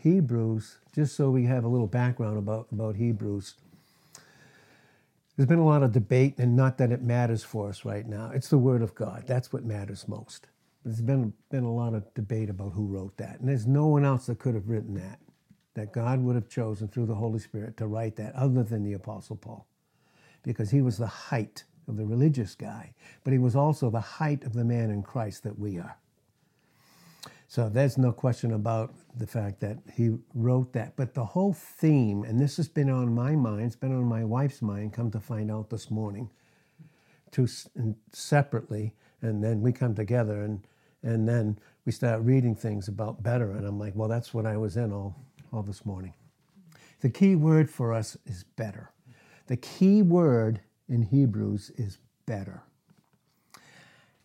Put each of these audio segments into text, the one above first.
Hebrews, just so we have a little background about, about Hebrews, there's been a lot of debate, and not that it matters for us right now. It's the Word of God. That's what matters most. There's been, been a lot of debate about who wrote that, and there's no one else that could have written that, that God would have chosen through the Holy Spirit to write that other than the Apostle Paul, because he was the height of the religious guy, but he was also the height of the man in Christ that we are. So there's no question about the fact that he wrote that. But the whole theme, and this has been on my mind, it's been on my wife's mind, come to find out this morning, two separately, and then we come together and and then we start reading things about better, and I'm like, well, that's what I was in all all this morning. The key word for us is better. The key word in Hebrews is better.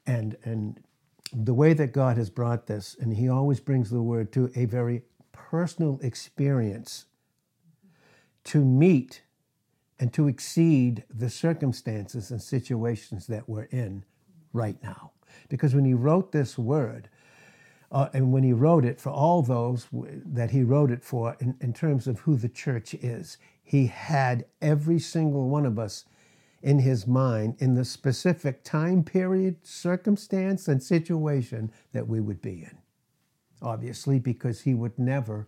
And and the way that God has brought this, and He always brings the word to a very personal experience to meet and to exceed the circumstances and situations that we're in right now. Because when He wrote this word, uh, and when he wrote it for all those that he wrote it for in, in terms of who the church is, he had every single one of us in his mind in the specific time period, circumstance, and situation that we would be in. Obviously, because he would never,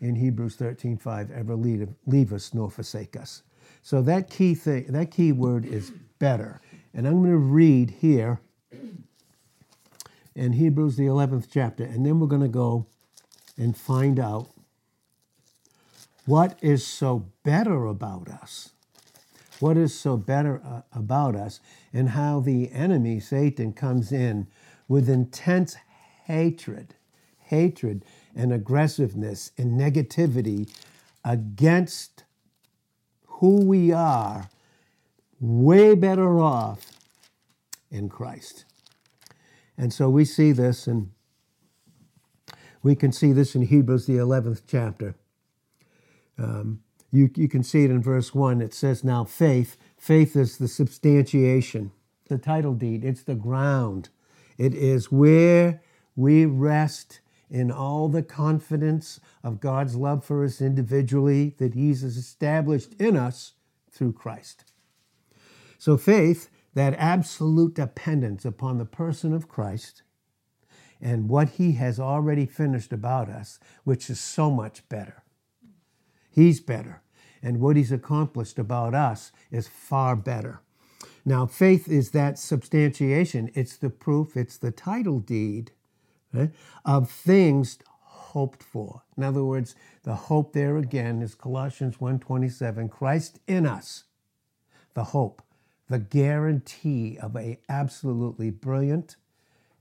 in Hebrews 13 5, ever leave, leave us nor forsake us. So that key thing, that key word is better. And I'm going to read here in Hebrews the 11th chapter, and then we're going to go and find out what is so better about us what is so better uh, about us and how the enemy, Satan, comes in with intense hatred, hatred and aggressiveness and negativity against who we are, way better off in Christ. And so we see this, and we can see this in Hebrews, the 11th chapter. Um, you, you can see it in verse 1. It says, Now faith, faith is the substantiation, the title deed, it's the ground. It is where we rest in all the confidence of God's love for us individually that He's established in us through Christ. So, faith, that absolute dependence upon the person of Christ and what He has already finished about us, which is so much better. He's better. And what he's accomplished about us is far better. Now, faith is that substantiation, it's the proof, it's the title deed right, of things hoped for. In other words, the hope there again is Colossians 1:27, Christ in us, the hope, the guarantee of a absolutely brilliant,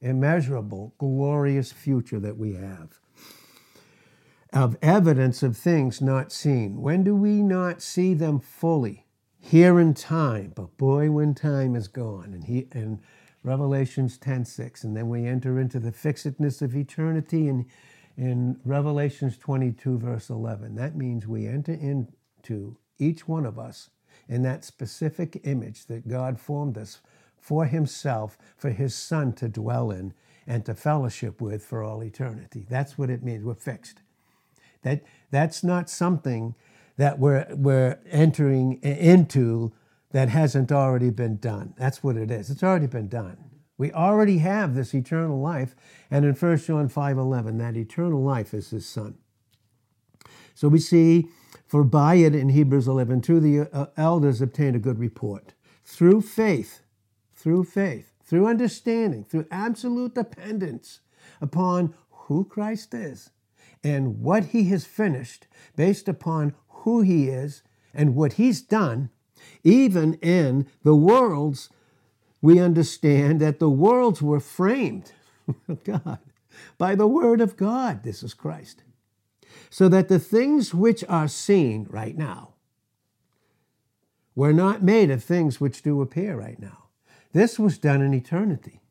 immeasurable, glorious future that we have of evidence of things not seen. When do we not see them fully? Here in time, but boy, when time is gone. And he and Revelations 10:6, and then we enter into the fixedness of eternity in, in Revelations 22, verse 11. That means we enter into each one of us in that specific image that God formed us for Himself, for His Son to dwell in and to fellowship with for all eternity. That's what it means. We're fixed. That, that's not something that we're, we're entering into that hasn't already been done. That's what it is. It's already been done. We already have this eternal life, and in 1 John 5:11, that eternal life is his son. So we see, for by it in Hebrews 11, two the uh, elders obtained a good report. Through faith, through faith, through understanding, through absolute dependence upon who Christ is and what he has finished based upon who he is and what he's done, even in the worlds, we understand that the worlds were framed, God, by the word of God. This is Christ. So that the things which are seen right now were not made of things which do appear right now. This was done in eternity.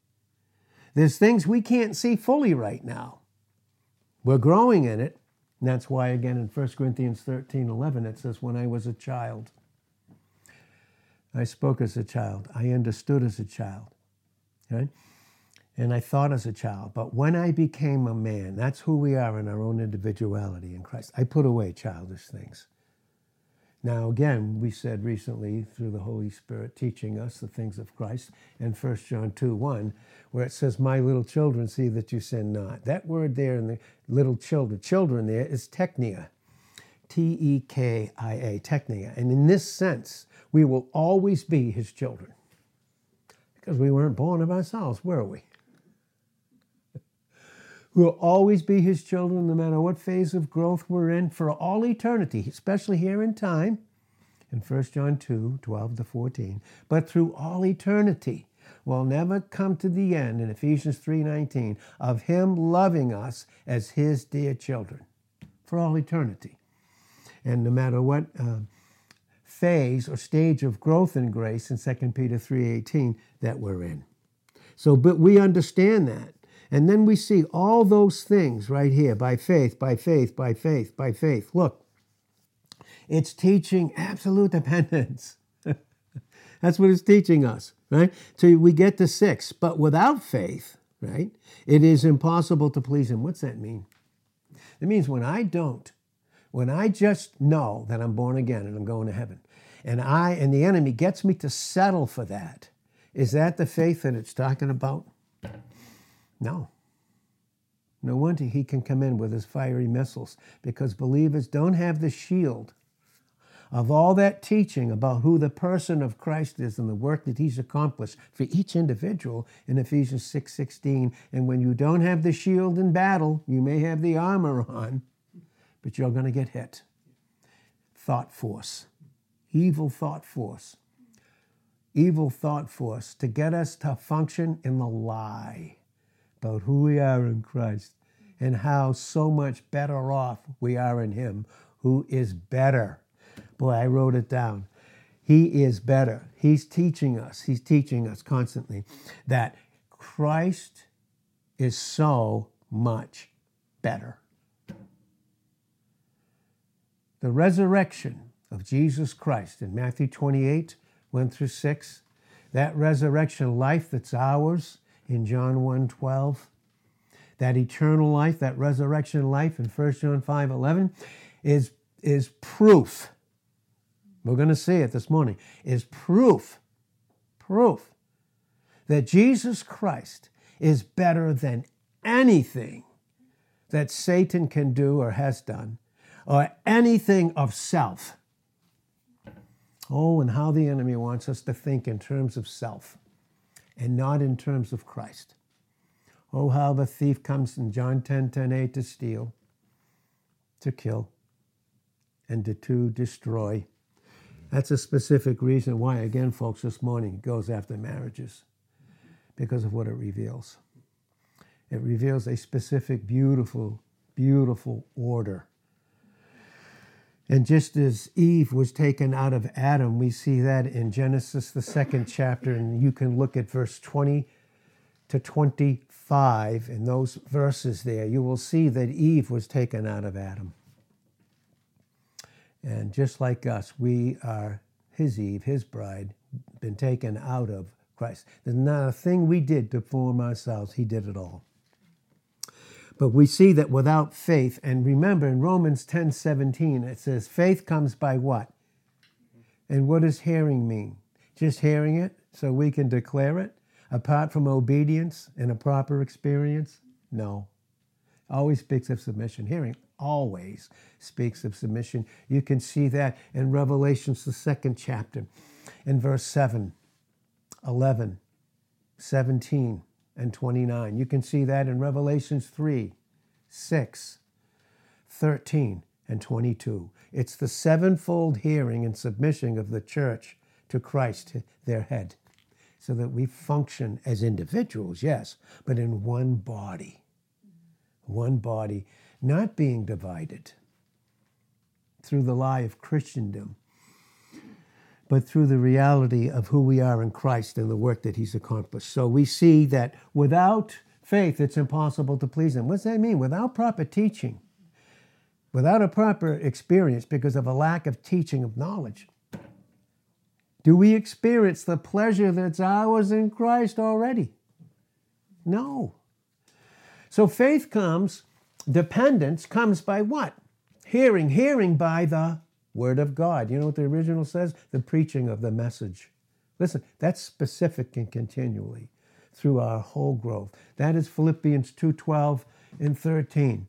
There's things we can't see fully right now. We're growing in it. And that's why, again, in 1 Corinthians 13 11, it says, When I was a child, I spoke as a child, I understood as a child. And I thought as a child. But when I became a man, that's who we are in our own individuality in Christ. I put away childish things. Now, again, we said recently through the Holy Spirit teaching us the things of Christ in 1 John 2 1, where it says, My little children, see that you sin not. That word there in the little children, children there is teknia, T E K I A, teknia. And in this sense, we will always be his children. Because we weren't born of ourselves, were we? We'll always be his children no matter what phase of growth we're in for all eternity, especially here in time, in 1 John 2 12 to 14. But through all eternity, we'll never come to the end in Ephesians 3:19 of him loving us as his dear children for all eternity. And no matter what uh, phase or stage of growth in grace in 2 Peter 3:18 that we're in. So but we understand that and then we see all those things right here by faith, by faith, by faith, by faith. Look, it's teaching absolute dependence. That's what it's teaching us, right? So we get to six, but without faith, right, it is impossible to please Him. What's that mean? It means when I don't, when I just know that I'm born again and I'm going to heaven, and I and the enemy gets me to settle for that, is that the faith that it's talking about? No. No wonder he can come in with his fiery missiles because believers don't have the shield of all that teaching about who the person of Christ is and the work that he's accomplished for each individual in Ephesians 6:16 and when you don't have the shield in battle you may have the armor on but you're going to get hit. Thought force. Evil thought force. Evil thought force to get us to function in the lie about who we are in Christ and how so much better off we are in Him who is better. Boy, I wrote it down. He is better. He's teaching us, He's teaching us constantly that Christ is so much better. The resurrection of Jesus Christ in Matthew 28, 1 through 6, that resurrection life that's ours in John 1 12. That eternal life, that resurrection life in 1 John 5 11 is, is proof. We're going to see it this morning, is proof, proof that Jesus Christ is better than anything that Satan can do or has done, or anything of self. Oh, and how the enemy wants us to think in terms of self and not in terms of Christ. Oh, how the thief comes in John 10 10 8 to steal, to kill, and to, to destroy. That's a specific reason why, again, folks, this morning goes after marriages because of what it reveals. It reveals a specific, beautiful, beautiful order and just as Eve was taken out of Adam, we see that in Genesis, the second chapter, and you can look at verse 20 to 25 in those verses there. You will see that Eve was taken out of Adam. And just like us, we are his Eve, his bride, been taken out of Christ. There's not a thing we did to form ourselves, he did it all. But we see that without faith, and remember in Romans 10 17, it says, faith comes by what? And what does hearing mean? Just hearing it so we can declare it? Apart from obedience and a proper experience? No. Always speaks of submission. Hearing always speaks of submission. You can see that in Revelations, the second chapter, in verse 7, 11, 17 and 29. You can see that in Revelations 3, 6, 13, and 22. It's the sevenfold hearing and submission of the church to Christ, their head, so that we function as individuals, yes, but in one body. One body, not being divided through the lie of Christendom but through the reality of who we are in Christ and the work that He's accomplished. So we see that without faith, it's impossible to please Him. What does that mean? Without proper teaching, without a proper experience because of a lack of teaching of knowledge, do we experience the pleasure that's ours in Christ already? No. So faith comes, dependence comes by what? Hearing, hearing by the word of God. You know what the original says? The preaching of the message. Listen, that's specific and continually through our whole growth. That is Philippians 2:12 and 13.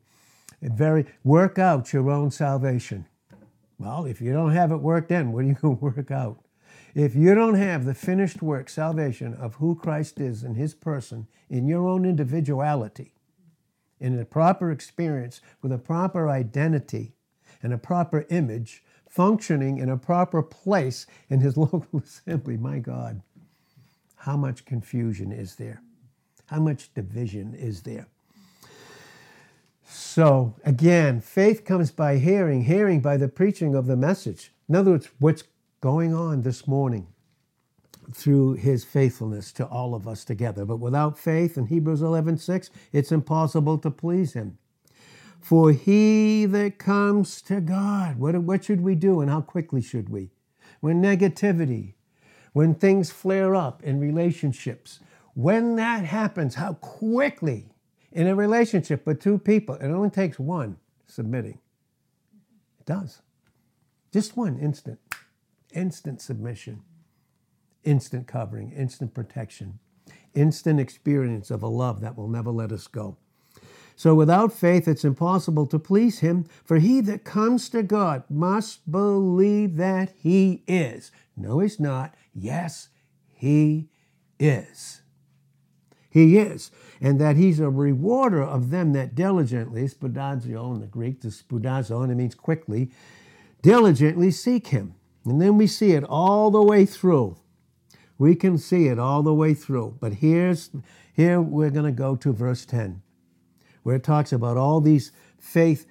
It very work out your own salvation. Well, if you don't have it worked in, what are you going to work out? If you don't have the finished work, salvation of who Christ is in his person, in your own individuality, in a proper experience with a proper identity and a proper image, functioning in a proper place in his local assembly, my God, how much confusion is there? How much division is there? So, again, faith comes by hearing, hearing by the preaching of the message. In other words, what's going on this morning through his faithfulness to all of us together. But without faith, in Hebrews 11 6, it's impossible to please him. For he that comes to God, what, what should we do and how quickly should we? When negativity, when things flare up in relationships, when that happens, how quickly in a relationship with two people, it only takes one submitting. It does. Just one instant. Instant submission, instant covering, instant protection, instant experience of a love that will never let us go. So without faith, it's impossible to please him, for he that comes to God must believe that he is. No, he's not. Yes, he is. He is. And that he's a rewarder of them that diligently, spoudazo in the Greek, the and it means quickly, diligently seek him. And then we see it all the way through. We can see it all the way through. But here's here we're going to go to verse 10, where it talks about all these faith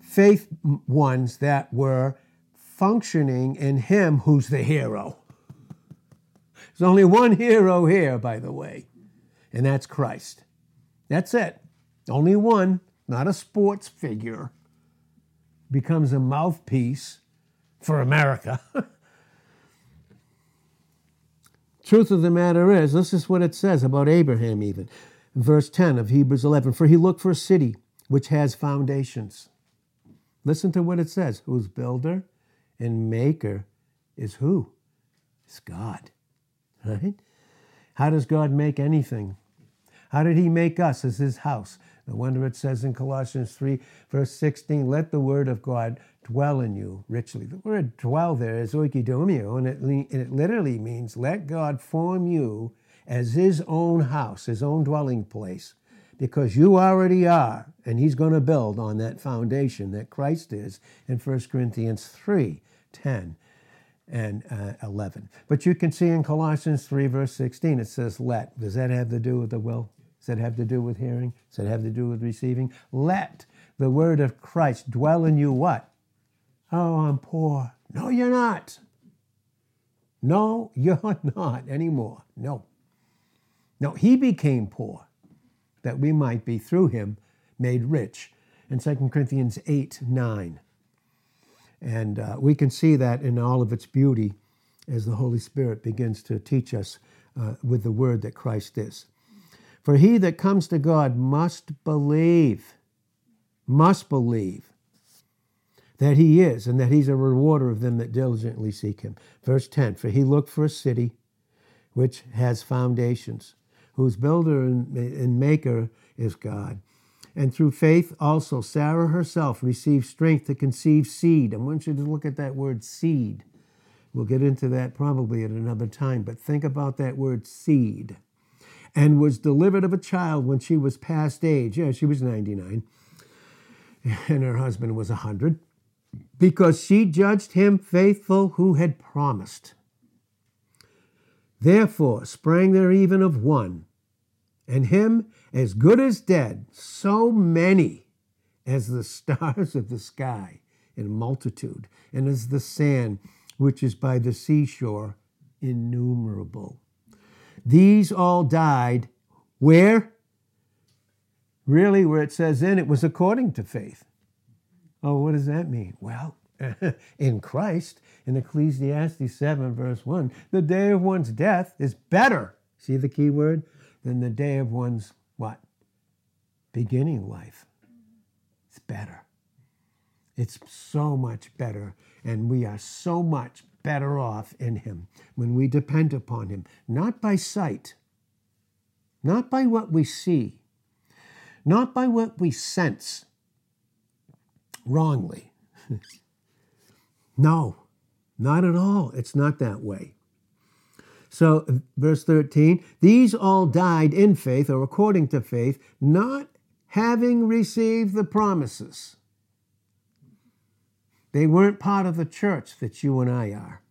faith ones that were functioning in him who's the hero. There's only one hero here, by the way, and that's Christ. That's it. Only one, not a sports figure, becomes a mouthpiece for America. Truth of the matter is, this is what it says about Abraham, even. Verse 10 of Hebrews 11 For he looked for a city which has foundations. Listen to what it says whose builder and maker is who? It's God. Right? How does God make anything? How did he make us as his house? No wonder it says in Colossians 3, verse 16, let the word of God dwell in you richly. The word dwell there is oikodomeo, and it, and it literally means let God form you as his own house, his own dwelling place, because you already are, and he's going to build on that foundation that Christ is in 1 Corinthians 3, 10 and uh, 11. But you can see in Colossians 3, verse 16, it says let. Does that have to do with the will? Does that have to do with hearing? Does that have to do with receiving? Let the word of Christ dwell in you what? Oh, I'm poor. No, you're not. No, you're not anymore. No. No, he became poor that we might be through him made rich in 2 Corinthians 8 9. And uh, we can see that in all of its beauty as the Holy Spirit begins to teach us uh, with the word that Christ is. For he that comes to God must believe, must believe that he is, and that he's a rewarder of them that diligently seek him. Verse 10 For he looked for a city which has foundations, whose builder and maker is God. And through faith also, Sarah herself received strength to conceive seed. I want you to look at that word seed. We'll get into that probably at another time, but think about that word seed. And was delivered of a child when she was past age. Yeah, she was 99, and her husband was 100 because she judged him faithful who had promised. Therefore sprang there even of one, and him as good as dead, so many as the stars of the sky in multitude, and as the sand which is by the seashore innumerable. These all died where? Really, where it says in, it was according to faith. Oh, what does that mean? Well, in Christ, in Ecclesiastes 7, verse 1, the day of one's death is better, see the key word, than the day of one's what? Beginning life. It's better. It's so much better, and we are so much better off in Him when we depend upon Him, not by sight, not by what we see, not by what we sense wrongly. no, not at all. It's not that way. So, verse 13, these all died in faith or according to faith, not having received the promises. They weren't part of the church that you and I are.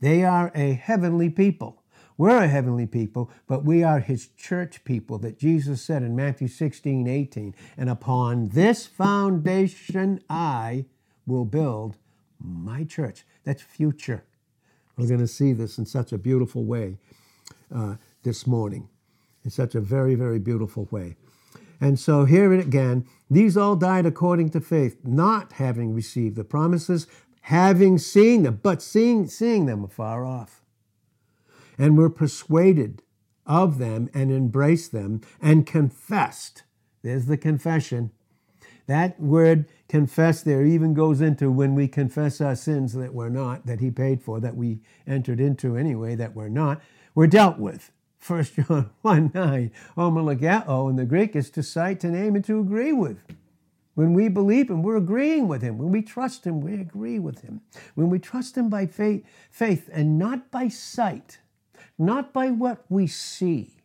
They are a heavenly people. We're a heavenly people, but we are his church people that Jesus said in Matthew 16, 18. And upon this foundation I will build my church. That's future. We're going to see this in such a beautiful way uh, this morning, in such a very, very beautiful way. And so here it again, these all died according to faith, not having received the promises, having seen them, but seeing, seeing them afar off. And were persuaded of them and embraced them and confessed. There's the confession. That word confess there even goes into when we confess our sins that we're not, that He paid for, that we entered into anyway, that we're not, we're dealt with. 1 John 1 9, homologeo in the Greek is to cite, to name, and to agree with. When we believe Him, we're agreeing with Him. When we trust Him, we agree with Him. When we trust Him by faith, faith and not by sight, not by what we see,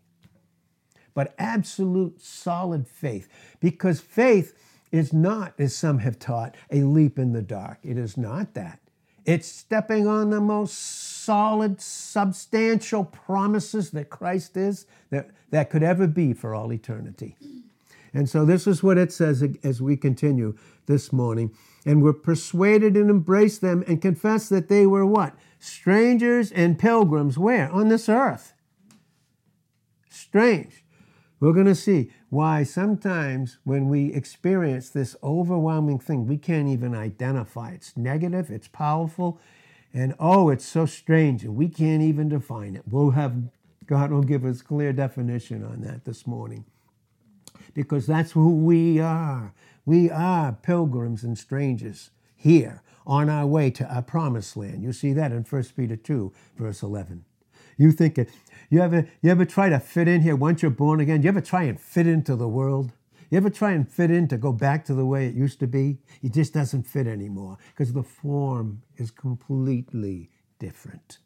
but absolute solid faith. Because faith is not, as some have taught, a leap in the dark. It is not that. It's stepping on the most solid, substantial promises that Christ is that, that could ever be for all eternity. And so this is what it says as we continue this morning. And we're persuaded and embrace them and confess that they were what? Strangers and pilgrims where? On this earth. Strange. We're going to see why sometimes when we experience this overwhelming thing, we can't even identify. It's negative, it's powerful, and oh, it's so strange, and we can't even define it. We'll have, God will give us clear definition on that this morning. Because that's who we are. We are pilgrims and strangers here on our way to our promised land. You see that in 1 Peter 2, verse 11. You think it, you ever, you ever try to fit in here once you're born again? You ever try and fit into the world? You ever try and fit in to go back to the way it used to be? It just doesn't fit anymore because the form is completely different.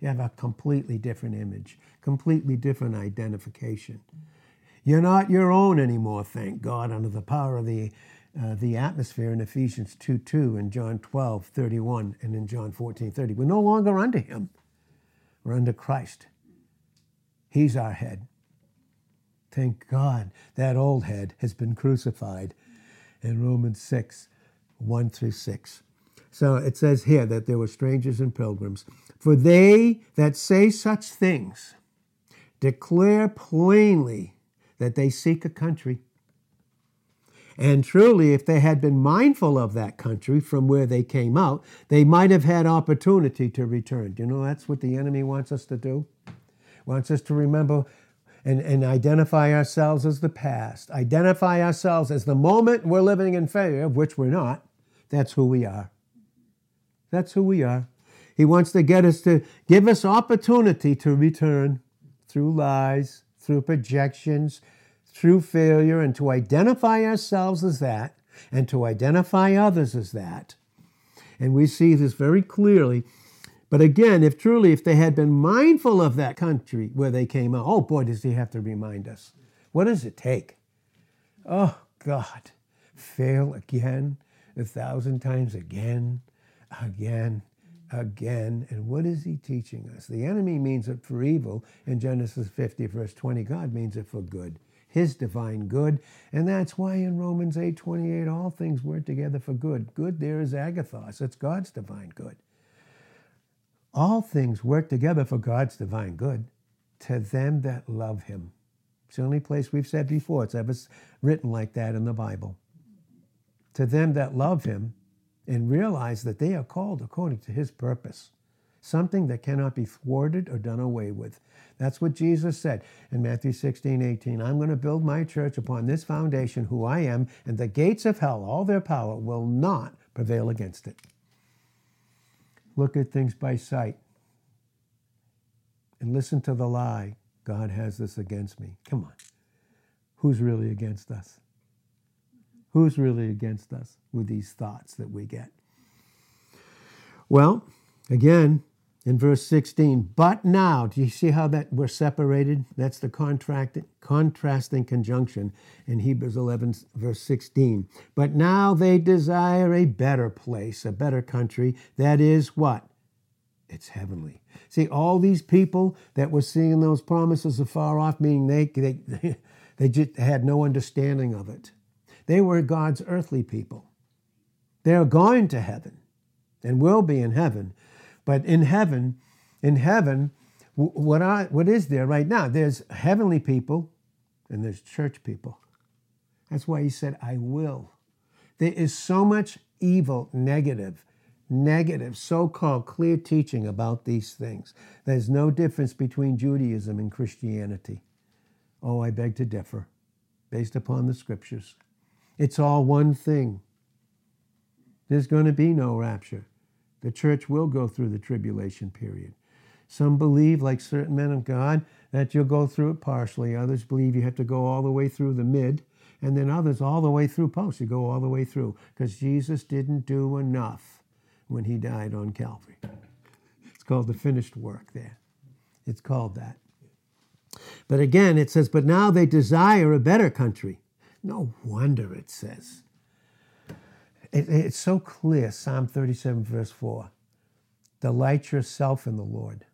You have a completely different image, completely different identification. You're not your own anymore, thank God, under the power of the, uh, the atmosphere in Ephesians 2 2 and John 12 31 and in John 14 30. We're no longer under Him, we're under Christ. He's our head. Thank God that old head has been crucified in Romans 6 1 through 6. So it says here that there were strangers and pilgrims. For they that say such things declare plainly that they seek a country. And truly, if they had been mindful of that country from where they came out, they might have had opportunity to return. Do you know that's what the enemy wants us to do? Wants us to remember and, and identify ourselves as the past, identify ourselves as the moment we're living in failure, of which we're not. That's who we are. That's who we are. He wants to get us to give us opportunity to return through lies, through projections, through failure, and to identify ourselves as that, and to identify others as that. And we see this very clearly but again, if truly, if they had been mindful of that country where they came out, oh boy, does he have to remind us. What does it take? Oh God, fail again, a thousand times again, again, again. And what is he teaching us? The enemy means it for evil. In Genesis 50, verse 20, God means it for good. His divine good. And that's why in Romans 8 28, all things work together for good. Good there is agathos, it's God's divine good all things work together for God's divine good to them that love him. It's the only place we've said before it's ever written like that in the Bible. To them that love him and realize that they are called according to his purpose. something that cannot be thwarted or done away with. That's what Jesus said in Matthew 16, 18. I'm going to build my church upon this foundation, who I am, and the gates of hell, all their power, will not prevail against it. Look at things by sight and listen to the lie God has this against me. Come on. Who's really against us? Who's really against us with these thoughts that we get? Well, again, in verse 16, but now, do you see how that we're separated? That's the contract, contrasting conjunction in Hebrews 11, verse 16. But now they desire a better place, a better country. That is what? It's heavenly. See, all these people that were seeing those promises afar off, meaning they, they, they just had no understanding of it. They were God's earthly people. They're going to heaven and will be in heaven. But in heaven, in heaven, what, I, what is there right now? There's heavenly people and there's church people. That's why he said, I will. There is so much evil, negative, negative, so called clear teaching about these things. There's no difference between Judaism and Christianity. Oh, I beg to differ, based upon the scriptures. It's all one thing. There's going to be no rapture. The church will go through the tribulation period. Some believe, like certain men of God, that you'll go through it partially. Others believe you have to go all the way through the mid, and then others all the way through post. You go all the way through because Jesus didn't do enough when he died on Calvary. It's called the finished work there. It's called that. But again, it says, but now they desire a better country. No wonder it says. It, it's so clear, Psalm 37, verse 4. Delight yourself in the Lord,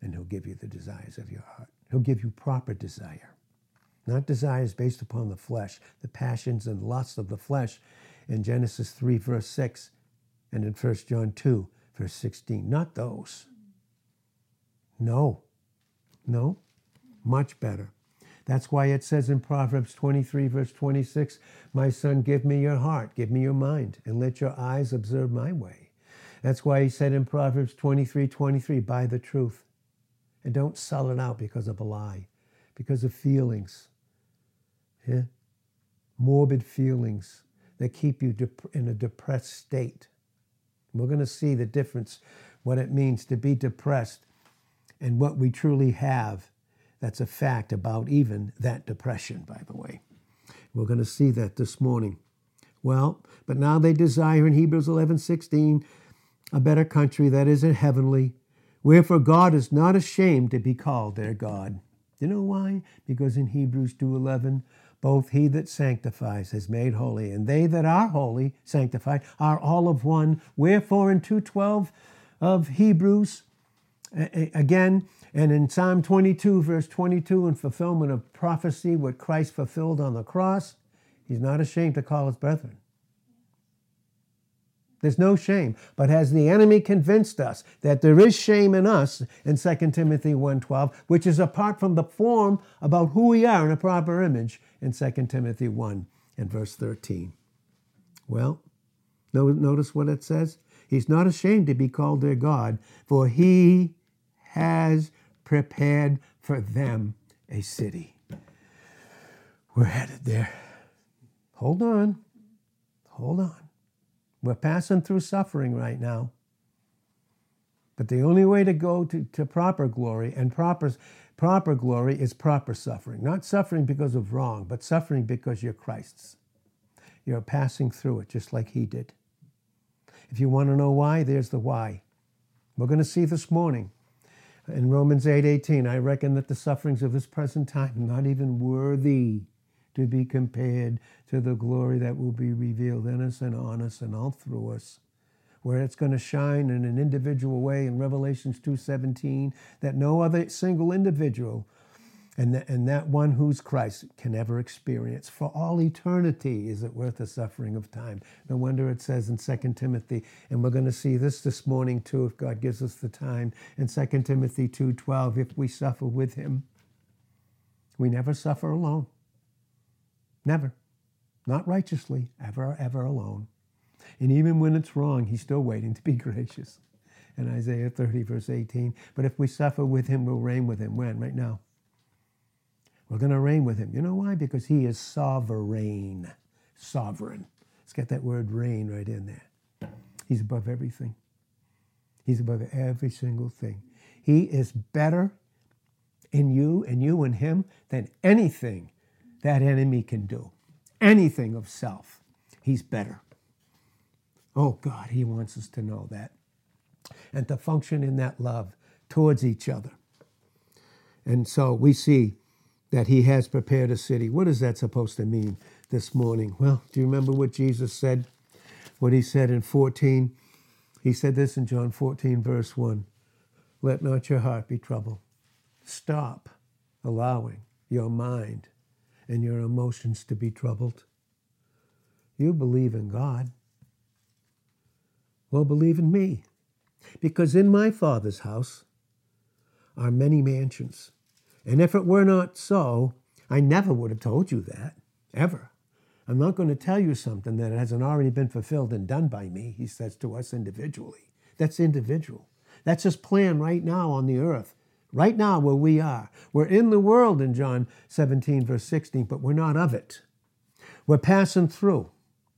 and he'll give you the desires of your heart. He'll give you proper desire, not desires based upon the flesh, the passions and lusts of the flesh in Genesis 3, verse 6, and in 1 John 2, verse 16. Not those. No. No. Much better. That's why it says in Proverbs 23, verse 26, My son, give me your heart, give me your mind, and let your eyes observe my way. That's why he said in Proverbs 23, 23, Buy the truth. And don't sell it out because of a lie, because of feelings. Yeah? Morbid feelings that keep you dep- in a depressed state. We're going to see the difference, what it means to be depressed and what we truly have that's a fact about even that depression, by the way. We're going to see that this morning. Well, but now they desire in Hebrews 11 16 a better country that is heavenly, wherefore God is not ashamed to be called their God. You know why? Because in Hebrews 2:11, both he that sanctifies is made holy, and they that are holy, sanctified, are all of one. Wherefore in 2:12 of Hebrews, again, and in Psalm 22, verse 22, in fulfillment of prophecy, what Christ fulfilled on the cross, he's not ashamed to call his brethren. There's no shame. But has the enemy convinced us that there is shame in us in 2 Timothy 1.12, which is apart from the form about who we are in a proper image in 2 Timothy 1 and verse 13? Well, notice what it says. He's not ashamed to be called their God, for he has prepared for them a city. We're headed there. Hold on. Hold on. We're passing through suffering right now. But the only way to go to, to proper glory and proper, proper glory is proper suffering. Not suffering because of wrong, but suffering because you're Christ's. You're passing through it just like He did. If you want to know why, there's the why. We're going to see this morning in Romans 8:18, 8, I reckon that the sufferings of this present time are not even worthy to be compared to the glory that will be revealed in us and on us and all through us. Where it's going to shine in an individual way in revelations 2.17 that no other single individual and, th- and that one who's Christ can ever experience. For all eternity is it worth the suffering of time. No wonder it says in 2 Timothy, and we're going to see this this morning too if God gives us the time, in 2 Timothy 2.12, if we suffer with him, we never suffer alone. Never. Not righteously, ever, ever alone. And even when it's wrong, he's still waiting to be gracious in Isaiah 30, verse 18. But if we suffer with him, we'll reign with him. When? Right now. We're going to reign with him. You know why? Because he is sovereign. Sovereign. Let's get that word reign right in there. He's above everything. He's above every single thing. He is better in you and you in him than anything that enemy can do. Anything of self. He's better. Oh God, he wants us to know that and to function in that love towards each other. And so we see that he has prepared a city. What is that supposed to mean this morning? Well, do you remember what Jesus said? What he said in 14? He said this in John 14, verse 1 Let not your heart be troubled. Stop allowing your mind and your emotions to be troubled. You believe in God. Well, believe in me. Because in my Father's house are many mansions. And if it were not so, I never would have told you that, ever. I'm not going to tell you something that hasn't already been fulfilled and done by me, he says to us individually. That's individual. That's his plan right now on the earth, right now where we are. We're in the world in John 17, verse 16, but we're not of it. We're passing through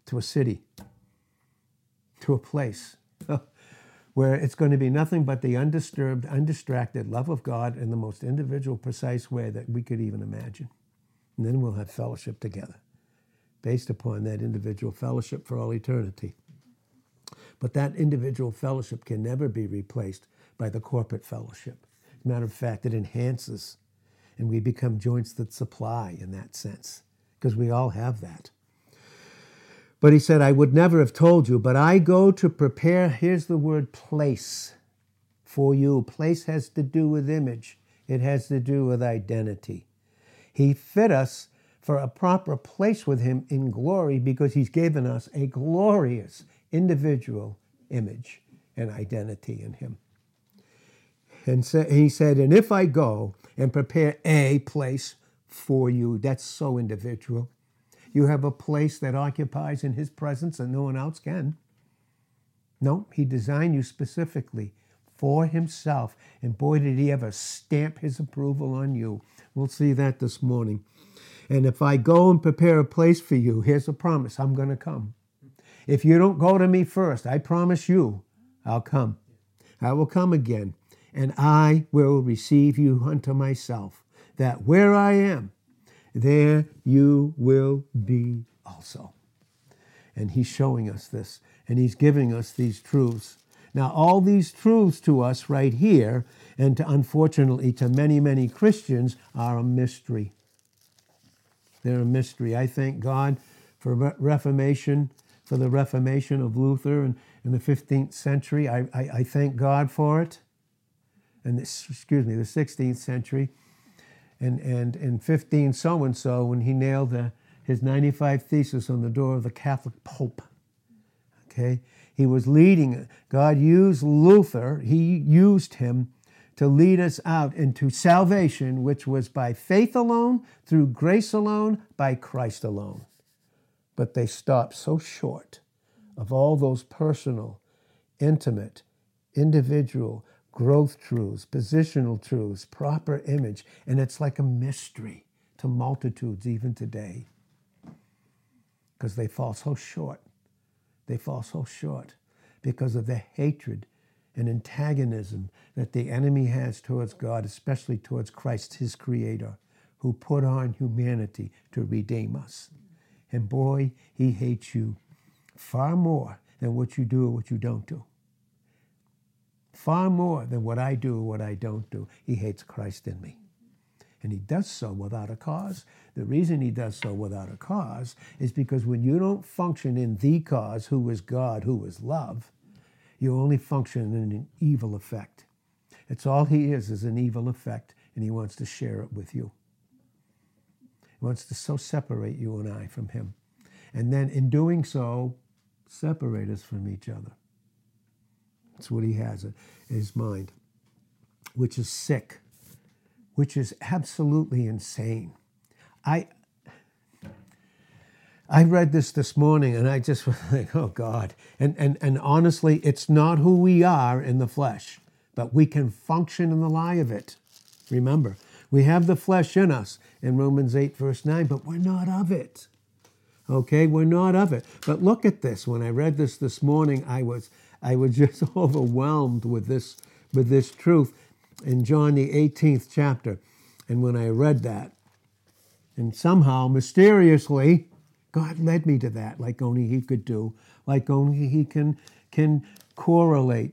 to a city, to a place where it's going to be nothing but the undisturbed, undistracted love of God in the most individual, precise way that we could even imagine. And then we'll have fellowship together based upon that individual fellowship for all eternity. But that individual fellowship can never be replaced by the corporate fellowship. As a matter of fact, it enhances, and we become joints that supply in that sense, because we all have that. But he said, I would never have told you, but I go to prepare, here's the word place for you. Place has to do with image, it has to do with identity. He fit us for a proper place with him in glory because he's given us a glorious individual image and identity in him. And so he said, And if I go and prepare a place for you, that's so individual. You have a place that occupies in His presence and no one else can. No, He designed you specifically for Himself. And boy, did He ever stamp His approval on you. We'll see that this morning. And if I go and prepare a place for you, here's a promise I'm going to come. If you don't go to me first, I promise you, I'll come. I will come again, and I will receive you unto myself, that where I am, there you will be also. And he's showing us this, and he's giving us these truths. Now, all these truths to us right here, and to, unfortunately to many, many Christians, are a mystery. They're a mystery. I thank God for Reformation, for the Reformation of Luther in, in the 15th century. I, I, I thank God for it. And this, excuse me, the 16th century and, and in 15 so and so when he nailed the, his 95 thesis on the door of the Catholic Pope. Okay? He was leading, God used Luther, he used him to lead us out into salvation, which was by faith alone, through grace alone, by Christ alone. But they stopped so short of all those personal, intimate, individual, growth truths, positional truths, proper image, and it's like a mystery to multitudes even today because they fall so short. They fall so short because of the hatred and antagonism that the enemy has towards God, especially towards Christ, his creator, who put on humanity to redeem us. And boy, he hates you far more than what you do or what you don't do far more than what I do or what I don't do. He hates Christ in me. And he does so without a cause. The reason he does so without a cause is because when you don't function in the cause, who is God, who is love, you only function in an evil effect. It's all he is, is an evil effect, and he wants to share it with you. He wants to so separate you and I from him. And then in doing so, separate us from each other. That's what he has in his mind, which is sick, which is absolutely insane. I, I read this this morning and I just was like, oh God. And, and, and honestly, it's not who we are in the flesh, but we can function in the lie of it. Remember, we have the flesh in us in Romans 8, verse 9, but we're not of it. Okay, we're not of it. But look at this. When I read this this morning, I was I was just overwhelmed with this with this truth in John the 18th chapter. And when I read that, and somehow mysteriously, God led me to that, like only He could do, like only He can can correlate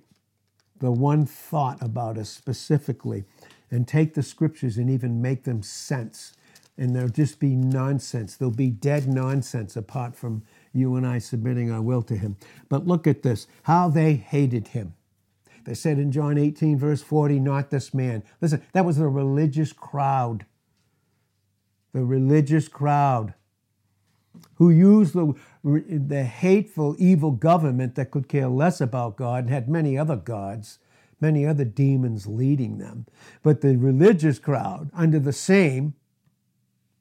the one thought about us specifically and take the scriptures and even make them sense. And there'll just be nonsense. There'll be dead nonsense apart from you and I submitting our will to Him. But look at this how they hated Him. They said in John 18, verse 40, not this man. Listen, that was the religious crowd. The religious crowd who used the, the hateful, evil government that could care less about God and had many other gods many other demons leading them. But the religious crowd, under the same,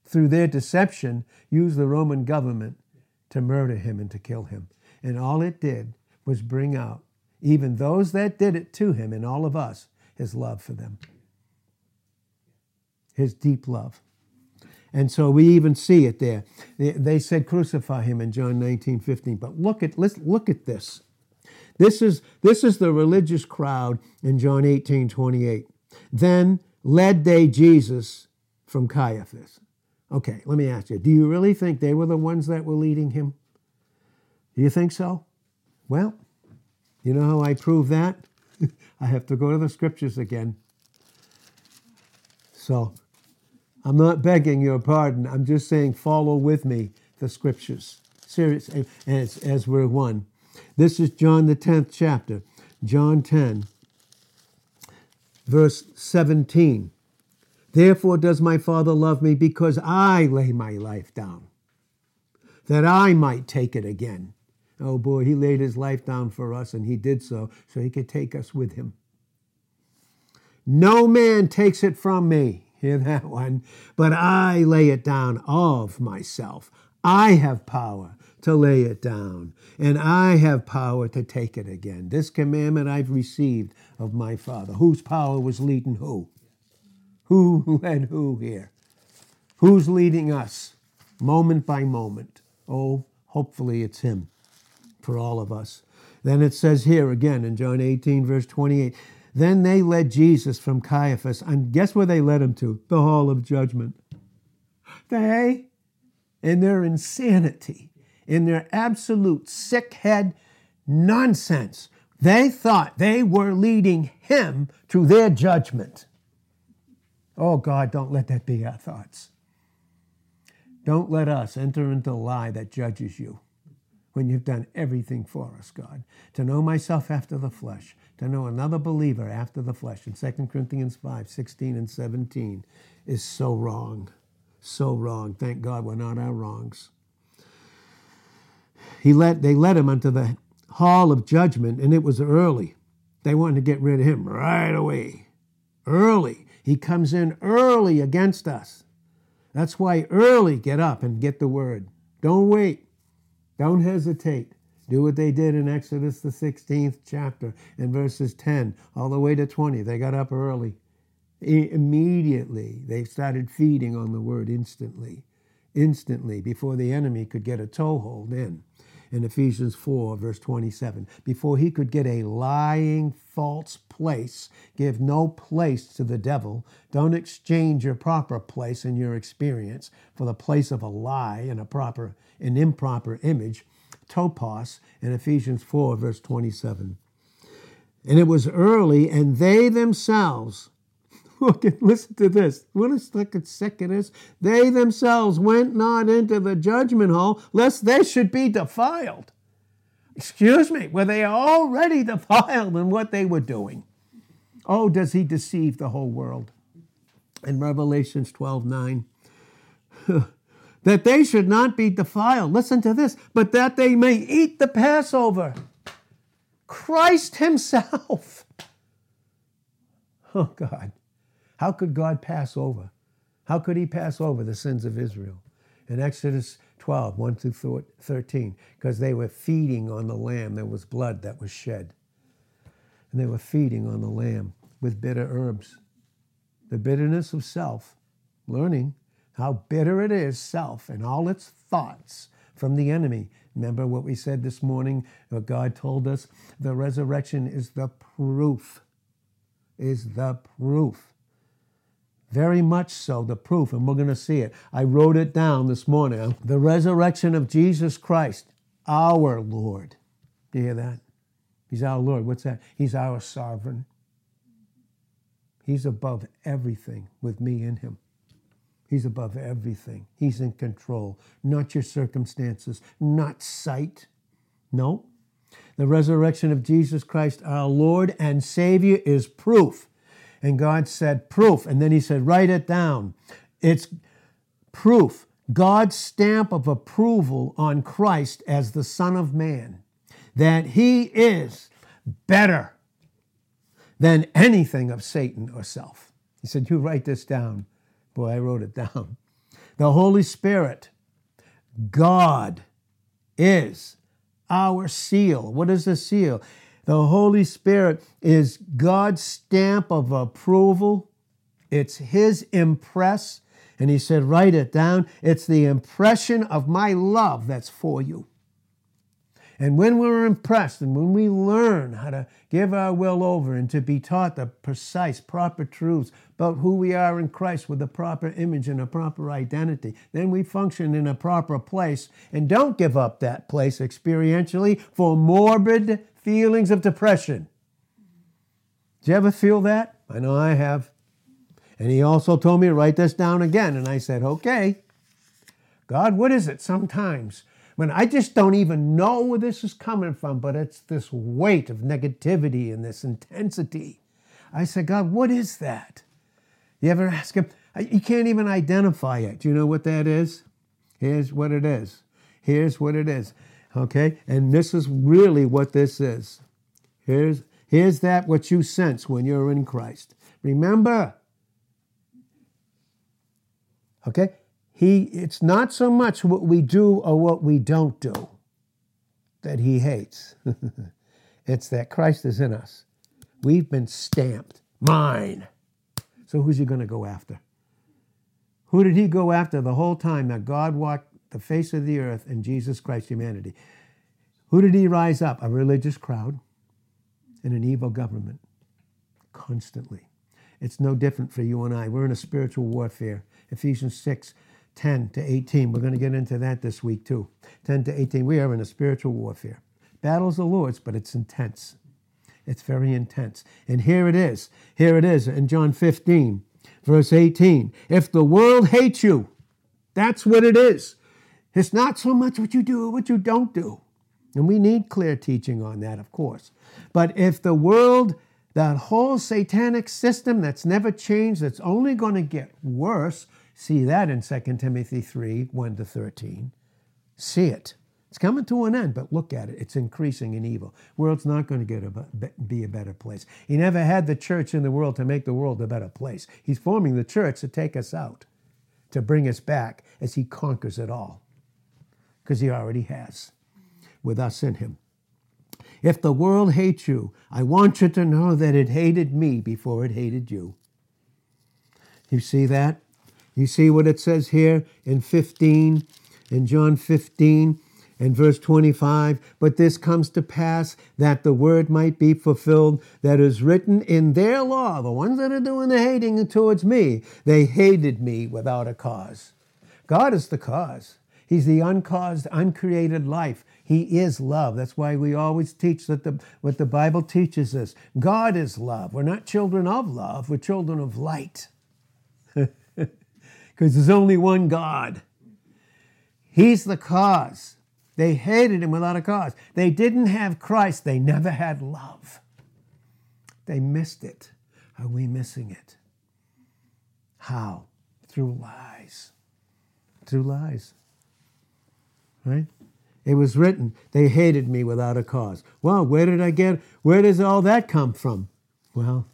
through their deception, used the Roman government to murder him and to kill him. And all it did was bring out, even those that did it to him and all of us, his love for them, his deep love. And so we even see it there. They said, crucify him in John 19, 15. But look at, let's look at this. This is, this is the religious crowd in John 18 28. Then led they Jesus from Caiaphas. Okay, let me ask you do you really think they were the ones that were leading him? Do you think so? Well, you know how I prove that? I have to go to the scriptures again. So I'm not begging your pardon. I'm just saying follow with me the scriptures. Serious as, as we're one. This is John the 10th chapter, John 10, verse 17. Therefore does my Father love me because I lay my life down, that I might take it again. Oh boy, he laid his life down for us, and he did so so he could take us with him. No man takes it from me. Hear that one? But I lay it down of myself. I have power to lay it down, and I have power to take it again. This commandment I've received of my Father. Whose power was leading who? Who led who here? Who's leading us moment by moment? Oh, hopefully it's Him for all of us. Then it says here again in John 18, verse 28 Then they led Jesus from Caiaphas, and guess where they led him to? The hall of judgment. They, in their insanity, in their absolute sickhead nonsense. They thought they were leading him to their judgment. Oh God, don't let that be our thoughts. Don't let us enter into a lie that judges you when you've done everything for us, God. To know myself after the flesh, to know another believer after the flesh in 2 Corinthians 5 16 and 17 is so wrong. So wrong. Thank God we're not our wrongs he led, they led him unto the hall of judgment, and it was early. They wanted to get rid of him right away. Early. He comes in early against us. That's why early get up and get the word. Don't wait. Don't hesitate. Do what they did in Exodus, the 16th chapter, in verses 10 all the way to 20. They got up early. Immediately, they started feeding on the word instantly. Instantly, before the enemy could get a toehold in in Ephesians 4, verse 27. Before he could get a lying, false place, give no place to the devil. Don't exchange your proper place in your experience for the place of a lie and a proper, an improper image. Topos in Ephesians 4, verse 27. And it was early, and they themselves Look and listen to this. What a second second is. They themselves went not into the judgment hall, lest they should be defiled. Excuse me, were they already defiled in what they were doing? Oh, does he deceive the whole world? In Revelations 12 9, that they should not be defiled. Listen to this, but that they may eat the Passover. Christ Himself. Oh, God. How could God pass over? How could he pass over the sins of Israel? In Exodus 12, 1 through 13, because they were feeding on the lamb. There was blood that was shed. And they were feeding on the lamb with bitter herbs. The bitterness of self, learning how bitter it is, self, and all its thoughts from the enemy. Remember what we said this morning? What God told us? The resurrection is the proof, is the proof. Very much so, the proof, and we're going to see it. I wrote it down this morning. The resurrection of Jesus Christ, our Lord. Do you hear that? He's our Lord. What's that? He's our sovereign. He's above everything with me in him. He's above everything. He's in control, not your circumstances, not sight. No. The resurrection of Jesus Christ, our Lord and Savior, is proof. And God said, proof. And then He said, write it down. It's proof. God's stamp of approval on Christ as the Son of Man, that He is better than anything of Satan or self. He said, You write this down. Boy, I wrote it down. The Holy Spirit, God, is our seal. What is the seal? The Holy Spirit is God's stamp of approval. It's His impress. And He said, write it down. It's the impression of my love that's for you. And when we're impressed and when we learn how to give our will over and to be taught the precise, proper truths about who we are in Christ with a proper image and a proper identity, then we function in a proper place and don't give up that place experientially for morbid feelings of depression. Do you ever feel that? I know I have. And he also told me to write this down again. And I said, okay. God, what is it sometimes when I just don't even know where this is coming from, but it's this weight of negativity and this intensity. I said, God, what is that? You ever ask him? You can't even identify it. Do you know what that is? Here's what it is. Here's what it is. Okay? And this is really what this is. Here's, here's that what you sense when you're in Christ. Remember. Okay? He, it's not so much what we do or what we don't do that he hates. it's that Christ is in us. We've been stamped. Mine. So who's he going to go after? Who did he go after the whole time that God walked the face of the earth in Jesus Christ humanity? Who did he rise up? A religious crowd and an evil government. Constantly. It's no different for you and I. We're in a spiritual warfare. Ephesians 6 10 to 18. We're going to get into that this week too. 10 to 18. We are in a spiritual warfare. Battle's the Lord's, but it's intense. It's very intense. And here it is. Here it is in John 15, verse 18. If the world hates you, that's what it is. It's not so much what you do or what you don't do. And we need clear teaching on that, of course. But if the world, that whole satanic system that's never changed, that's only going to get worse, See that in 2 Timothy 3 1 to 13. See it. It's coming to an end, but look at it. It's increasing in evil. World's not going to get a, be a better place. He never had the church in the world to make the world a better place. He's forming the church to take us out, to bring us back as he conquers it all. Because he already has with us in him. If the world hates you, I want you to know that it hated me before it hated you. You see that? You see what it says here in 15, in John 15 and verse 25. But this comes to pass that the word might be fulfilled that is written in their law. The ones that are doing the hating towards me, they hated me without a cause. God is the cause. He's the uncaused, uncreated life. He is love. That's why we always teach that the, what the Bible teaches us. God is love. We're not children of love, we're children of light because there's only one God. He's the cause. They hated him without a cause. They didn't have Christ, they never had love. They missed it. Are we missing it? How? Through lies. Through lies. Right? It was written, they hated me without a cause. Well, where did I get, where does all that come from? Well,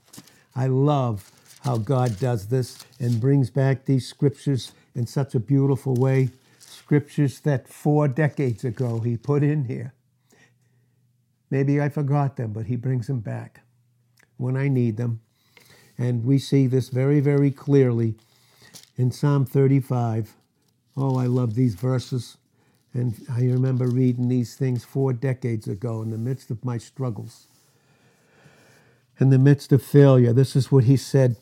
I love how God does this and brings back these scriptures in such a beautiful way. scriptures that four decades ago he put in here. Maybe I forgot them, but he brings them back when I need them. And we see this very, very clearly in Psalm 35. Oh, I love these verses. And I remember reading these things four decades ago in the midst of my struggles, in the midst of failure. This is what he said.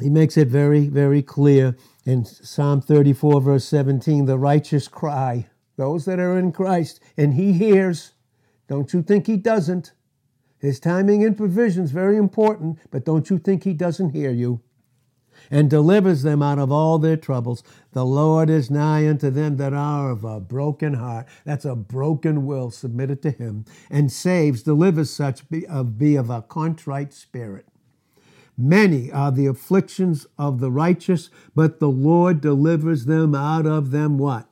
He makes it very, very clear in Psalm 34, verse 17 the righteous cry, those that are in Christ, and he hears. Don't you think he doesn't? His timing and provision is very important, but don't you think he doesn't hear you? And delivers them out of all their troubles. The Lord is nigh unto them that are of a broken heart. That's a broken will submitted to Him, and saves, delivers such be of, be of a contrite spirit. Many are the afflictions of the righteous, but the Lord delivers them out of them what?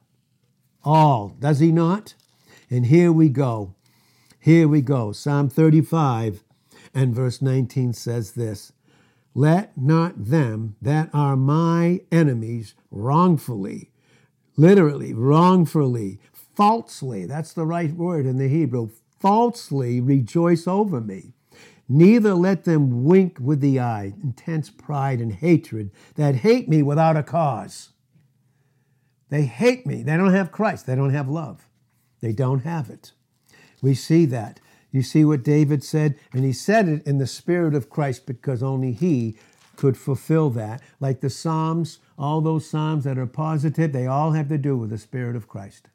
All. Does He not? And here we go. Here we go. Psalm 35 and verse 19 says this let not them that are my enemies wrongfully, literally, wrongfully, falsely, that's the right word in the Hebrew, falsely rejoice over me. Neither let them wink with the eye, intense pride and hatred that hate me without a cause. They hate me. They don't have Christ. They don't have love. They don't have it. We see that. You see what David said? And he said it in the spirit of Christ because only he could fulfill that. Like the Psalms, all those Psalms that are positive, they all have to do with the Spirit of Christ.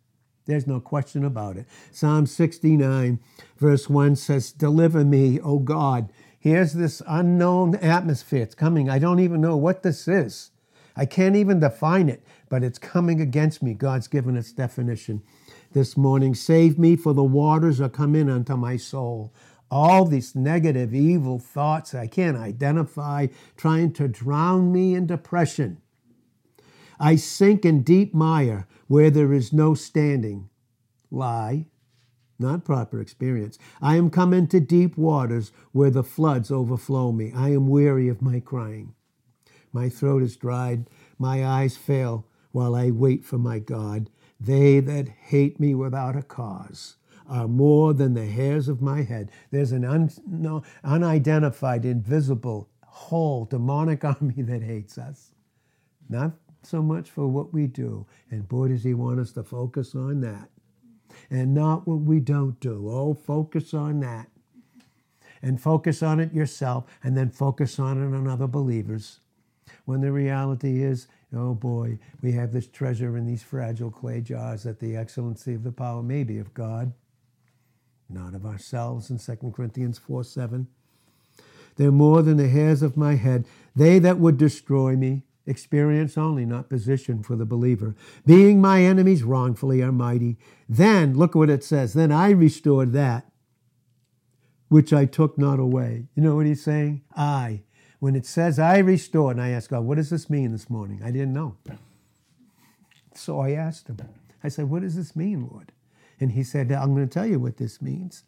There's no question about it. Psalm 69, verse 1 says, Deliver me, O God. Here's this unknown atmosphere. It's coming. I don't even know what this is. I can't even define it, but it's coming against me. God's given its definition this morning. Save me, for the waters are come in unto my soul. All these negative, evil thoughts I can't identify, trying to drown me in depression. I sink in deep mire where there is no standing. Lie, not proper experience. I am come into deep waters where the floods overflow me. I am weary of my crying. My throat is dried, my eyes fail while I wait for my God. They that hate me without a cause are more than the hairs of my head. There's an un, no, unidentified, invisible, whole demonic army that hates us. Not so much for what we do. And boy, does he want us to focus on that. And not what we don't do. Oh, focus on that. And focus on it yourself, and then focus on it on other believers. When the reality is, Oh boy, we have this treasure in these fragile clay jars that the excellency of the power may be of God, not of ourselves in 2 Corinthians 4 7. They're more than the hairs of my head. They that would destroy me, experience only, not position for the believer. Being my enemies wrongfully are mighty. Then, look what it says, then I restored that which I took not away. You know what he's saying? I when it says I restore, and I asked God, what does this mean this morning? I didn't know. So I asked him, I said, what does this mean, Lord? And he said, I'm going to tell you what this means.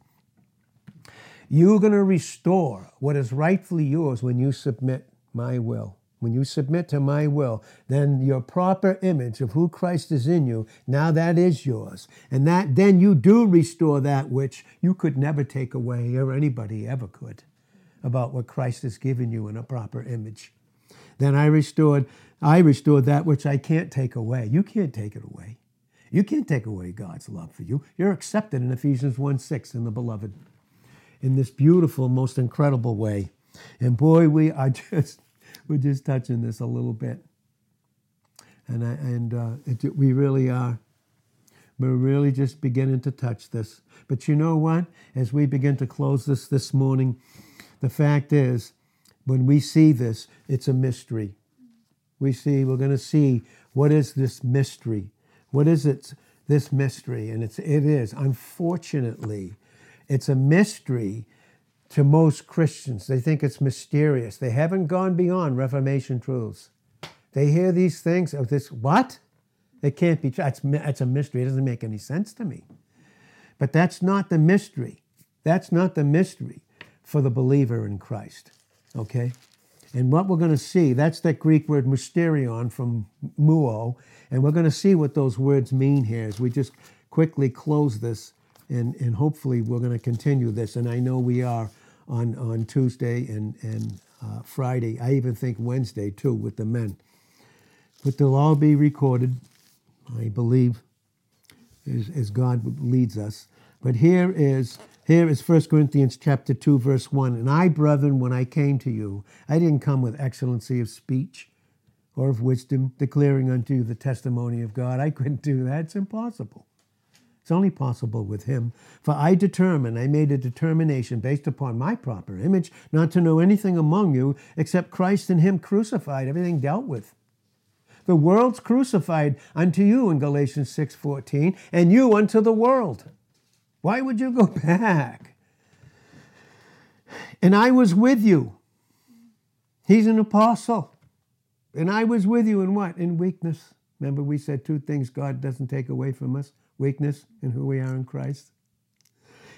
You're going to restore what is rightfully yours when you submit my will. When you submit to my will, then your proper image of who Christ is in you, now that is yours. And that then you do restore that which you could never take away or anybody ever could about what Christ has given you in a proper image. Then I restored, I restored that which I can't take away. You can't take it away. You can't take away God's love for you. You're accepted in Ephesians 1 6 in the beloved in this beautiful, most incredible way. And boy, we are just we're just touching this a little bit. And I, and uh, it, we really are. We're really just beginning to touch this. But you know what? As we begin to close this this morning, the fact is, when we see this, it's a mystery. We see, we're going to see what is this mystery? What is it, this mystery? And it's, it is, unfortunately, it's a mystery to most Christians. They think it's mysterious. They haven't gone beyond Reformation truths. They hear these things of this, what? It can't be true. It's, it's a mystery. It doesn't make any sense to me. But that's not the mystery. That's not the mystery for the believer in Christ. Okay? And what we're going to see, that's that Greek word mysterion from muo. And we're going to see what those words mean here as we just quickly close this. And, and hopefully we're going to continue this. And I know we are on, on Tuesday and, and uh, Friday. I even think Wednesday too with the men. But they'll all be recorded, I believe, as, as God leads us. But here is here is 1 Corinthians chapter 2 verse 1. And I, brethren, when I came to you, I didn't come with excellency of speech or of wisdom, declaring unto you the testimony of God. I couldn't do that. It's impossible. It's only possible with him. For I determined, I made a determination based upon my proper image, not to know anything among you except Christ and him crucified, everything dealt with. The world's crucified unto you in Galatians 6:14, and you unto the world. Why would you go back? And I was with you. He's an apostle. And I was with you in what? In weakness. Remember, we said two things God doesn't take away from us weakness and who we are in Christ.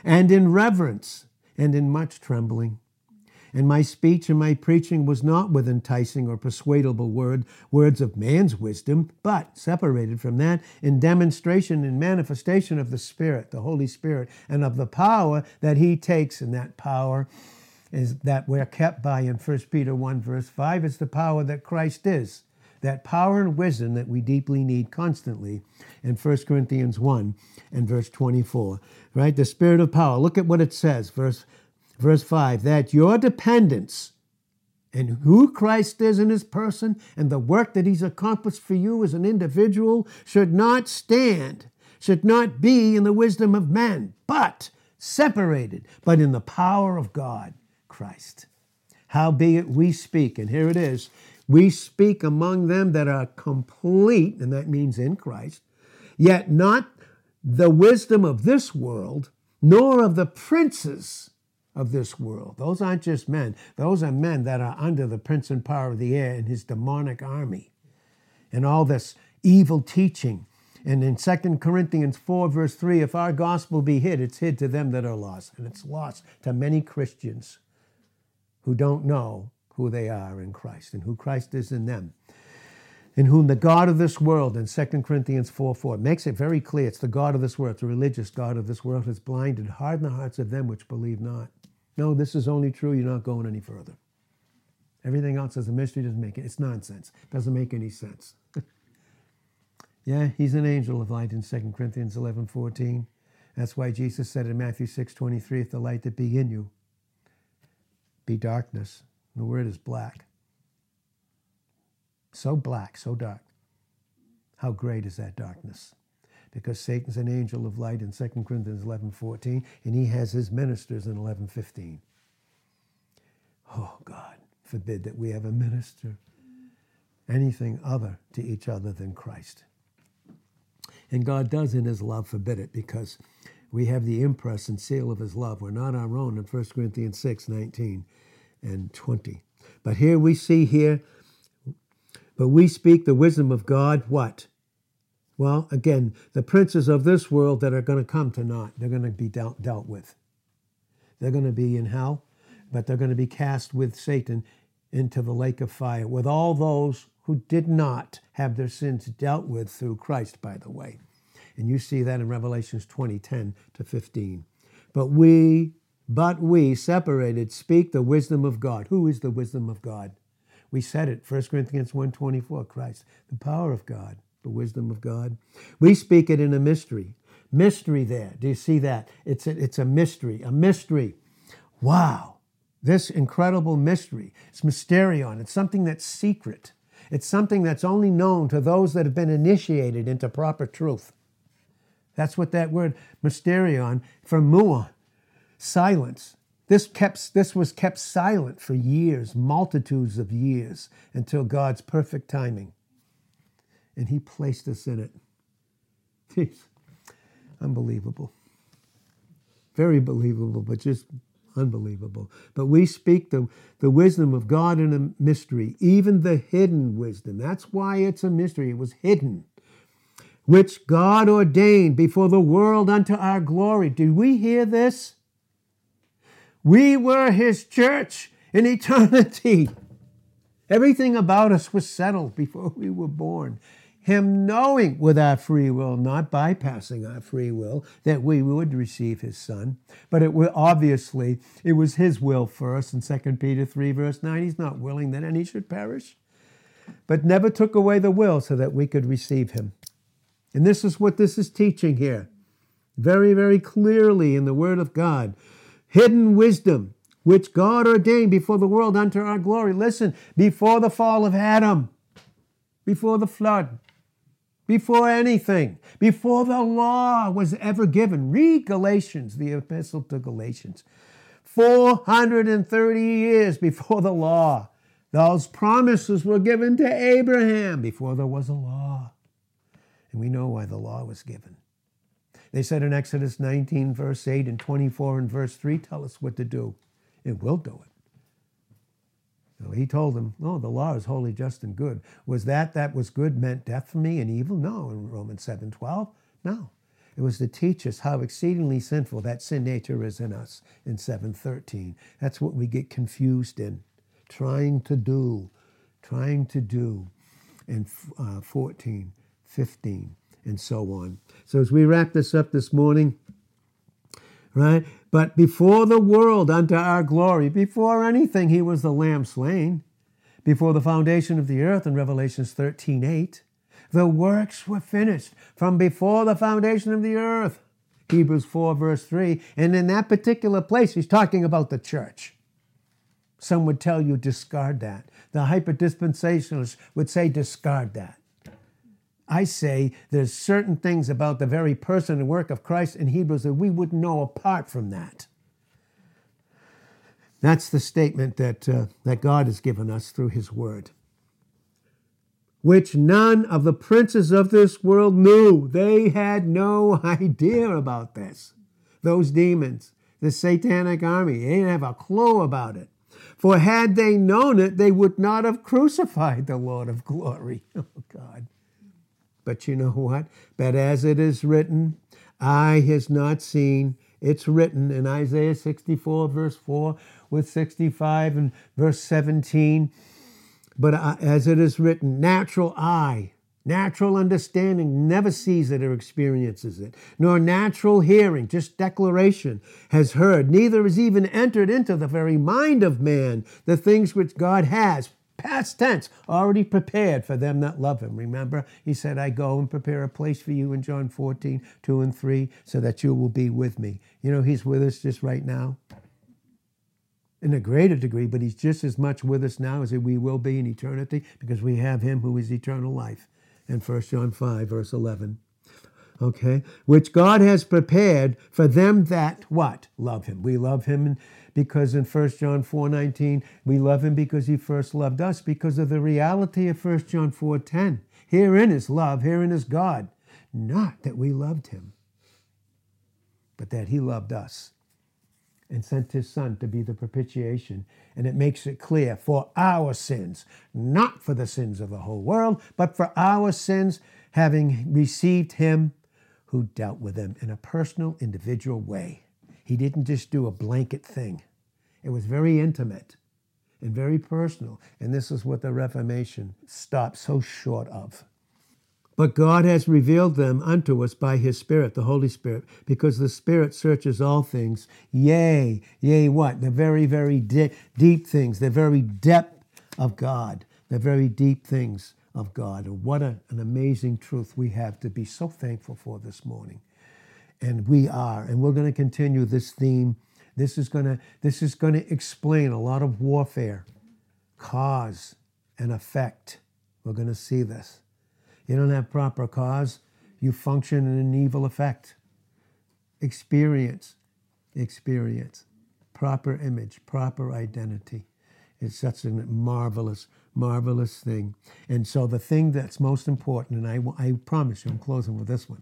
And in reverence and in much trembling. And my speech and my preaching was not with enticing or persuadable word, words of man's wisdom, but separated from that in demonstration and manifestation of the Spirit, the Holy Spirit, and of the power that He takes. And that power is that we're kept by in 1 Peter 1, verse 5. It's the power that Christ is. That power and wisdom that we deeply need constantly in 1 Corinthians 1 and verse 24. Right? The spirit of power. Look at what it says, verse Verse 5 that your dependence and who Christ is in his person and the work that he's accomplished for you as an individual should not stand, should not be in the wisdom of men, but separated, but in the power of God, Christ. Howbeit we speak, and here it is we speak among them that are complete, and that means in Christ, yet not the wisdom of this world, nor of the princes of this world. Those aren't just men, those are men that are under the prince and power of the air and his demonic army and all this evil teaching. And in 2 Corinthians 4, verse 3, if our gospel be hid, it's hid to them that are lost. And it's lost to many Christians who don't know who they are in Christ and who Christ is in them. In whom the God of this world, in 2 Corinthians 4 4, makes it very clear it's the God of this world, the religious God of this world, has blinded, hardened the hearts of them which believe not. No, this is only true. You're not going any further. Everything else is a mystery. Doesn't make it. It's nonsense. Doesn't make any sense. yeah, he's an angel of light in 2 Corinthians 11, 14. That's why Jesus said in Matthew 6, 23, if the light that be in you be darkness. The word is black. So black, so dark. How great is that darkness? Because Satan's an angel of light in 2 Corinthians 11 14, and he has his ministers in 11 15. Oh, God, forbid that we ever minister anything other to each other than Christ. And God does, in his love, forbid it because we have the impress and seal of his love. We're not our own in 1 Corinthians 6 19 and 20. But here we see here, but we speak the wisdom of God, what? Well, again, the princes of this world that are going to come to naught, they're going to be dealt, dealt with. They're going to be in hell, but they're going to be cast with Satan into the lake of fire with all those who did not have their sins dealt with through Christ, by the way. And you see that in Revelations 20, 10 to 15. But we, but we, separated, speak the wisdom of God. Who is the wisdom of God? We said it, 1 Corinthians 1.24, Christ, the power of God the wisdom of God. We speak it in a mystery. Mystery there. Do you see that? It's a, it's a mystery, a mystery. Wow. This incredible mystery. It's mysterion. It's something that's secret. It's something that's only known to those that have been initiated into proper truth. That's what that word mysterion from muon, silence. This, kept, this was kept silent for years, multitudes of years, until God's perfect timing and He placed us in it. Jeez, unbelievable. Very believable, but just unbelievable. But we speak the, the wisdom of God in a mystery, even the hidden wisdom. That's why it's a mystery. It was hidden, which God ordained before the world unto our glory. Do we hear this? We were His church in eternity. Everything about us was settled before we were born. Him knowing with our free will, not bypassing our free will, that we would receive His Son. But it was obviously it was His will first. In 2 Peter 3, verse 9, He's not willing that any should perish, but never took away the will so that we could receive Him. And this is what this is teaching here. Very, very clearly in the Word of God. Hidden wisdom, which God ordained before the world unto our glory. Listen, before the fall of Adam, before the flood, before anything, before the law was ever given. Read Galatians, the epistle to Galatians. 430 years before the law, those promises were given to Abraham before there was a law. And we know why the law was given. They said in Exodus 19, verse 8, and 24 and verse 3, tell us what to do, and we'll do it. He told them, "Oh, the law is holy, just, and good." Was that that was good meant death for me and evil? No, in Romans seven twelve, no. It was to teach us how exceedingly sinful that sin nature is in us in seven thirteen. That's what we get confused in, trying to do, trying to do, in uh, 14, 15, and so on. So as we wrap this up this morning, right? But before the world unto our glory, before anything, he was the lamb slain. Before the foundation of the earth in Revelations 13 8, the works were finished from before the foundation of the earth. Hebrews 4, verse 3. And in that particular place, he's talking about the church. Some would tell you discard that. The hyperdispensationalists would say discard that. I say there's certain things about the very person and work of Christ in Hebrews that we wouldn't know apart from that. That's the statement that, uh, that God has given us through His Word. Which none of the princes of this world knew. They had no idea about this. Those demons, the satanic army, they didn't have a clue about it. For had they known it, they would not have crucified the Lord of glory. Oh, God. But you know what? But as it is written, eye has not seen. It's written in Isaiah 64, verse 4, with 65 and verse 17. But uh, as it is written, natural eye, natural understanding never sees it or experiences it, nor natural hearing, just declaration, has heard, neither has even entered into the very mind of man the things which God has past tense, already prepared for them that love him. Remember, he said, I go and prepare a place for you in John 14, 2 and 3, so that you will be with me. You know, he's with us just right now in a greater degree, but he's just as much with us now as we will be in eternity because we have him who is eternal life. In 1 John 5, verse 11. Okay? Which God has prepared for them that what? Love him. We love him because in 1 John 4:19 we love him because he first loved us because of the reality of 1 John 4:10. Herein is love, herein is God, not that we loved him, but that he loved us and sent his son to be the propitiation. And it makes it clear for our sins, not for the sins of the whole world, but for our sins, having received him who dealt with them in a personal, individual way. He didn't just do a blanket thing. It was very intimate and very personal. And this is what the Reformation stopped so short of. But God has revealed them unto us by his Spirit, the Holy Spirit, because the Spirit searches all things. Yea, yea, what? The very, very de- deep things, the very depth of God, the very deep things of God. And what a, an amazing truth we have to be so thankful for this morning. And we are. And we're going to continue this theme this is to this is to explain a lot of warfare, cause and effect. We're to see this. You don't have proper cause, you function in an evil effect. Experience, experience, proper image, proper identity. It's such a marvelous, marvelous thing. And so the thing that's most important, and I, I promise you, I'm closing with this one.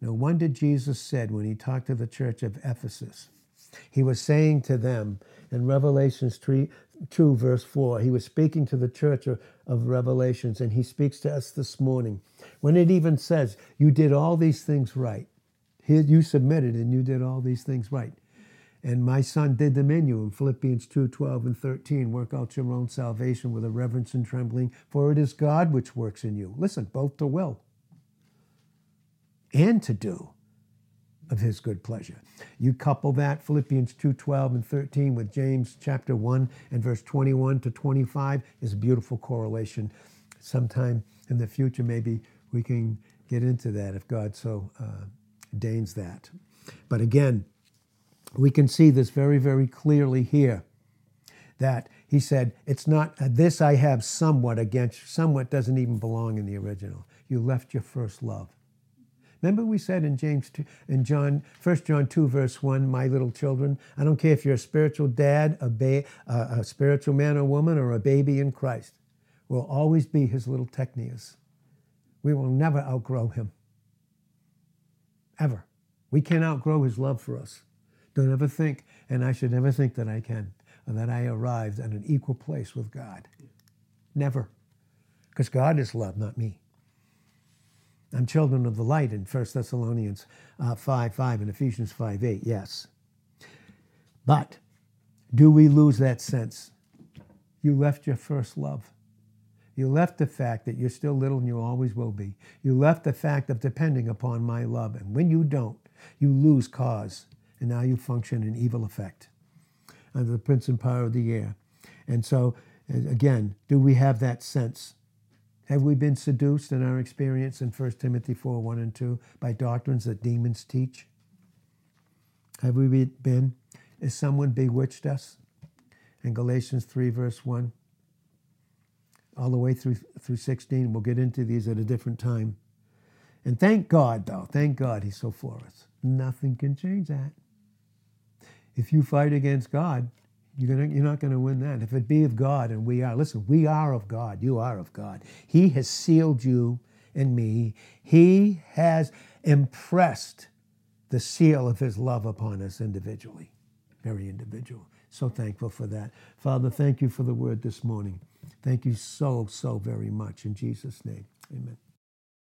No wonder Jesus said when he talked to the church of Ephesus, he was saying to them in Revelations 3, 2, verse 4, he was speaking to the church of, of Revelations, and he speaks to us this morning. When it even says, You did all these things right, Here, you submitted and you did all these things right. And my son did them in you in Philippians 2 12 and 13. Work out your own salvation with a reverence and trembling, for it is God which works in you. Listen, both to will and to do of his good pleasure. You couple that Philippians 2:12 and 13 with James chapter 1 and verse 21 to 25 is a beautiful correlation. Sometime in the future, maybe we can get into that if God so uh, deigns that. But again, we can see this very, very clearly here that he said, It's not uh, this I have somewhat against, somewhat doesn't even belong in the original. You left your first love. Remember we said in James 2, in John, 1 John 2, verse 1, my little children, I don't care if you're a spiritual dad, a, ba- uh, a spiritual man or woman, or a baby in Christ, We'll always be his little teknias. We will never outgrow him. Ever. We can't outgrow his love for us. Don't ever think, and I should never think that I can, or that I arrived at an equal place with God. Never. Because God is love, not me. I'm children of the light in 1 Thessalonians uh, 5 5 and Ephesians 5 8, yes. But do we lose that sense? You left your first love. You left the fact that you're still little and you always will be. You left the fact of depending upon my love. And when you don't, you lose cause and now you function in evil effect under the prince and power of the air. And so, again, do we have that sense? Have we been seduced in our experience in 1 Timothy 4 1 and 2 by doctrines that demons teach? Have we been? Has someone bewitched us? In Galatians 3, verse 1, all the way through, through 16. We'll get into these at a different time. And thank God, though, thank God He's so for us. Nothing can change that. If you fight against God, you're, gonna, you're not going to win that. If it be of God, and we are, listen, we are of God. You are of God. He has sealed you and me. He has impressed the seal of His love upon us individually, very individual. So thankful for that. Father, thank you for the word this morning. Thank you so, so very much. In Jesus' name, amen.